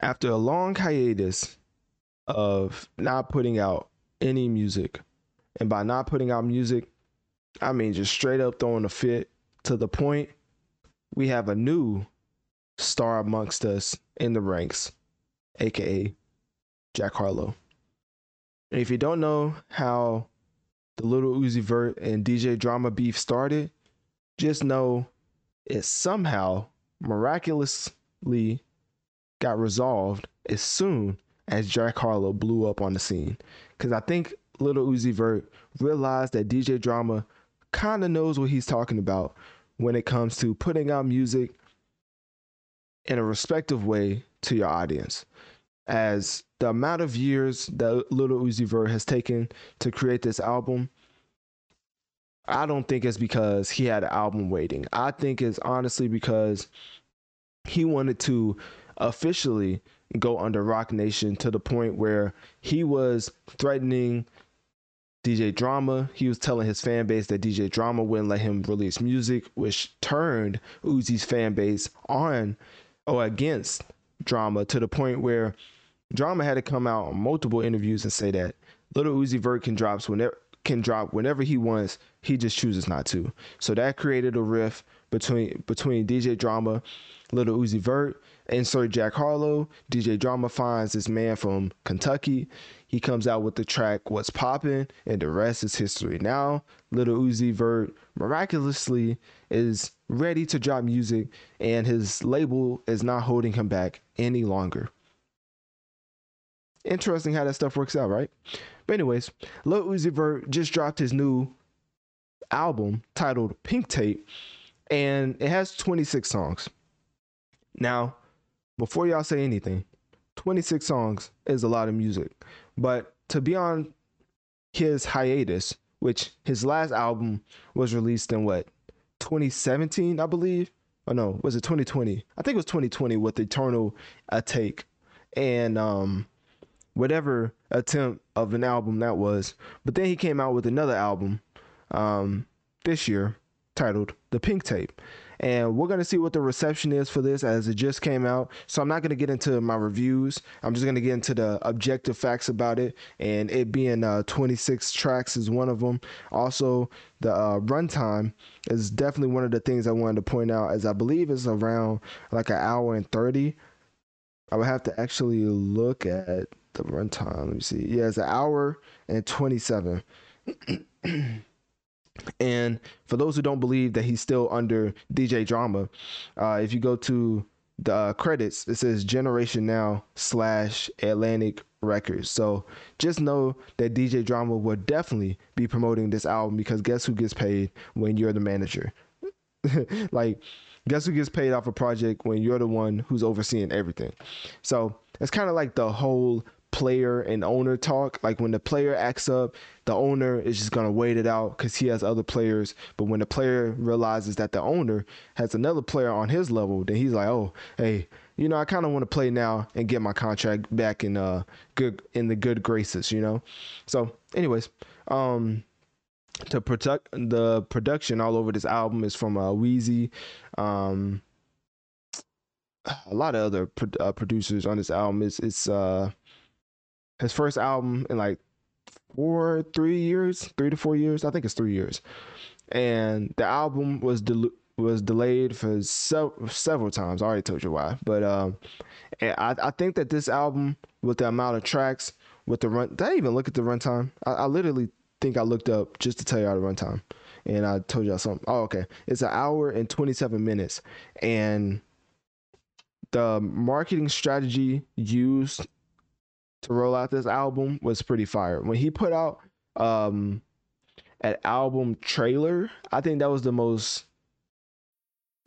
After a long hiatus of not putting out any music, and by not putting out music, I mean just straight up throwing a fit to the point we have a new star amongst us in the ranks, aka Jack Harlow. And if you don't know how the Little Uzi Vert and DJ Drama beef started, just know it somehow miraculously got resolved as soon as Jack Harlow blew up on the scene. Because I think Little Uzi Vert realized that DJ Drama kind of knows what he's talking about when it comes to putting out music in a respective way to your audience. As the amount of years that Little Uzi Vert has taken to create this album, I don't think it's because he had an album waiting. I think it's honestly because he wanted to officially go under Roc Nation to the point where he was threatening DJ Drama. He was telling his fan base that DJ Drama wouldn't let him release music, which turned Uzi's fan base on or against Drama to the point where Drama had to come out on multiple interviews and say that Little Uzi Vert can drop whenever can drop whenever he wants. He just chooses not to. So that created a rift between between DJ Drama, Little Uzi Vert, insert Jack Harlow. DJ Drama finds this man from Kentucky. He comes out with the track What's Poppin', and the rest is history. Now, Little Uzi Vert miraculously is ready to drop music, and his label is not holding him back any longer. Interesting how that stuff works out, right? But anyways, Lil Uzi Vert just dropped his new album titled Pink Tape, and it has 26 songs. Now, before y'all say anything, 26 songs is a lot of music. But to be on his hiatus, which his last album was released in what, 2017, I believe? Oh no, was it 2020? I think it was 2020 with Eternal Atake. And um whatever attempt of an album that was. But then he came out with another album um this year titled The Pink Tape and we're gonna see what the reception is for this as it just came out. So I'm not gonna get into my reviews. I'm just gonna get into the objective facts about it, and it being uh, 26 tracks is one of them. Also, the uh, runtime is definitely one of the things I wanted to point out, as I believe it's around like an hour and 30. I would have to actually look at the runtime. Let me see. Yeah, it's an hour and 27. And for those who don't believe that he's still under DJ Drama, uh, if you go to the uh, credits, it says Generation Now slash Atlantic Records. So just know that DJ Drama will definitely be promoting this album because guess who gets paid when you're the manager? like, guess who gets paid off a project when you're the one who's overseeing everything? So it's kind of like the whole player and owner talk. Like when the player acts up, the owner is just gonna wait it out because he has other players. But when the player realizes that the owner has another player on his level, then he's like, oh, hey, you know, I kind of want to play now and get my contract back in uh good in the good graces, you know. So, anyways, um, to protect the production all over this album is from uh, Wheezy, um, a lot of other pro- uh, producers on this album. It's it's uh his first album in like four, three years, three to four years. I think it's three years. And the album was del- was delayed for sev- several times. I already told you why, but um, I, I think that this album, with the amount of tracks, with the run, did I even look at the runtime? I, I literally think I looked up just to tell y'all the runtime, and I told y'all something. Oh, okay, it's an hour and twenty seven minutes, and the marketing strategy used to roll out this album was pretty fire. When he put out um an album trailer, I think that was the most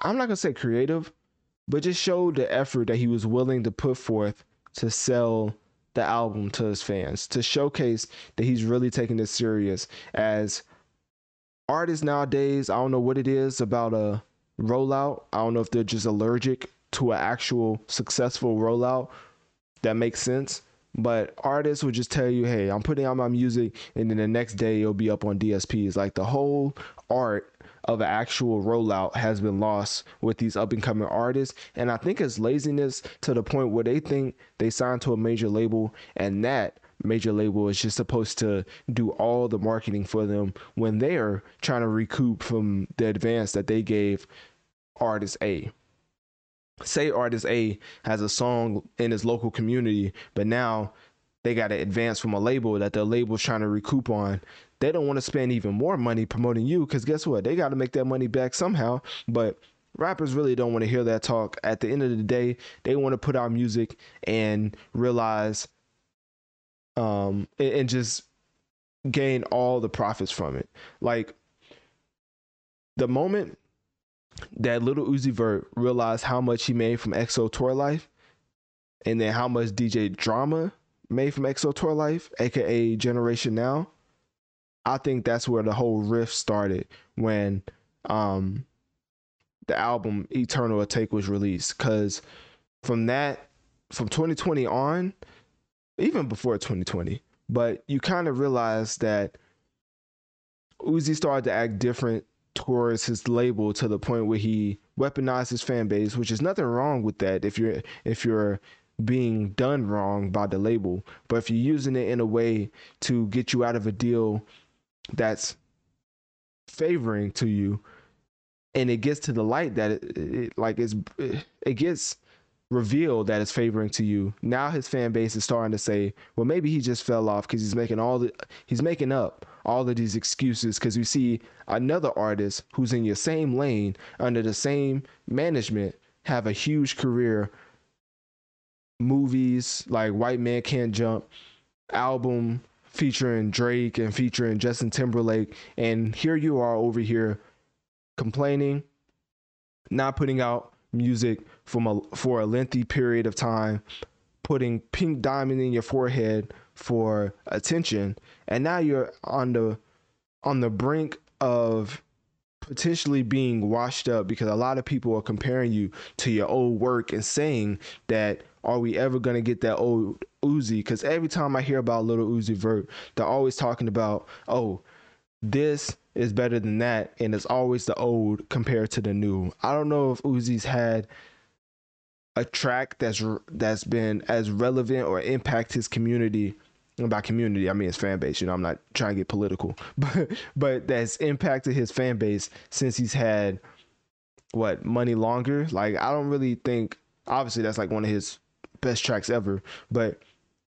I'm not gonna say creative, but just showed the effort that he was willing to put forth to sell the album to his fans, to showcase that he's really taking this serious. As artists nowadays, I don't know what it is about a rollout. I don't know if they're just allergic to an actual successful rollout that makes sense. But artists would just tell you, hey, I'm putting out my music, and then the next day it'll be up on DSPs. Like the whole art of an actual rollout has been lost with these up and coming artists. And I think it's laziness to the point where they think they signed to a major label and that major label is just supposed to do all the marketing for them when they're trying to recoup from the advance that they gave artist A. Say artist A has a song in his local community, but now they got to advance from a label that the label's trying to recoup on they don't want to spend even more money promoting you because guess what? They got to make that money back somehow. But rappers really don't want to hear that talk. At the end of the day, they want to put out music and realize um and, just gain all the profits from it. Like the moment that little Uzi Vert realized how much he made from XO Tour Life and then how much DJ Drama made from XO Tour Life, aka Generation Now, I think that's where the whole rift started when um the album Eternal Atake was released. Cause from that, from 2020 on, even before 2020, but you kind of realize that Uzi started to act different towards his label to the point where he weaponized his fan base, which is nothing wrong with that if you're if you're being done wrong by the label. But if you're using it in a way to get you out of a deal that's favoring to you and it gets to the light that it, it like it's it gets revealed that it's favoring to you. Now his fan base is starting to say well maybe he just fell off because he's making all the he's making up all of these excuses because you see another artist who's in your same lane under the same management have a huge career. Movies like white man can't jump album featuring Drake and featuring Justin Timberlake. And here you are over here complaining, not putting out music from a, for a lengthy period of time, putting pink diamond in your forehead for attention, and now you're on the on the brink of potentially being washed up because a lot of people are comparing you to your old work and saying that are we ever gonna get that old Uzi? Because every time I hear about Little Uzi Vert, they're always talking about oh this is better than that, and it's always the old compared to the new. I don't know if Uzi's had a track that's that's been as relevant or impact his community and by community I mean his fan base. You know, I'm not trying to get political, but but that's impacted his fan base since he's had what money longer. Like I don't really think. Obviously, that's like one of his best tracks ever. But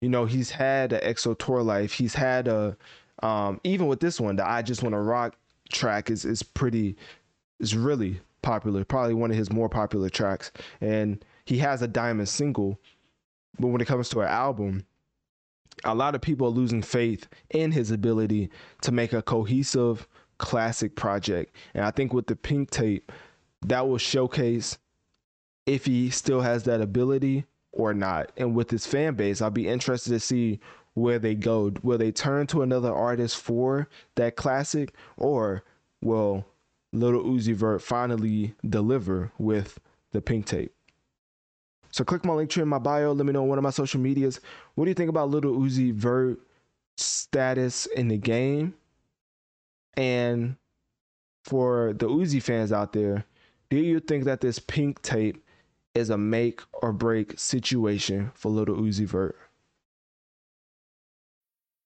you know, he's had an XO Tour Life. He's had a um, even with this one, the I Just Want to Rock track is is pretty is really popular. Probably one of his more popular tracks. And he has a diamond single. But when it comes to an album, a lot of people are losing faith in his ability to make a cohesive classic project. And I think with the pink tape, that will showcase if he still has that ability or not. And with his fan base, I'll be interested to see where they go. Will they turn to another artist for that classic, or will Little Uzi Vert finally deliver with the pink tape? So click my Linktree in my bio. Let me know on one of my social medias. What do you think about Little Uzi Vert status in the game? And for the Uzi fans out there, do you think that this pink tape is a make or break situation for Little Uzi Vert?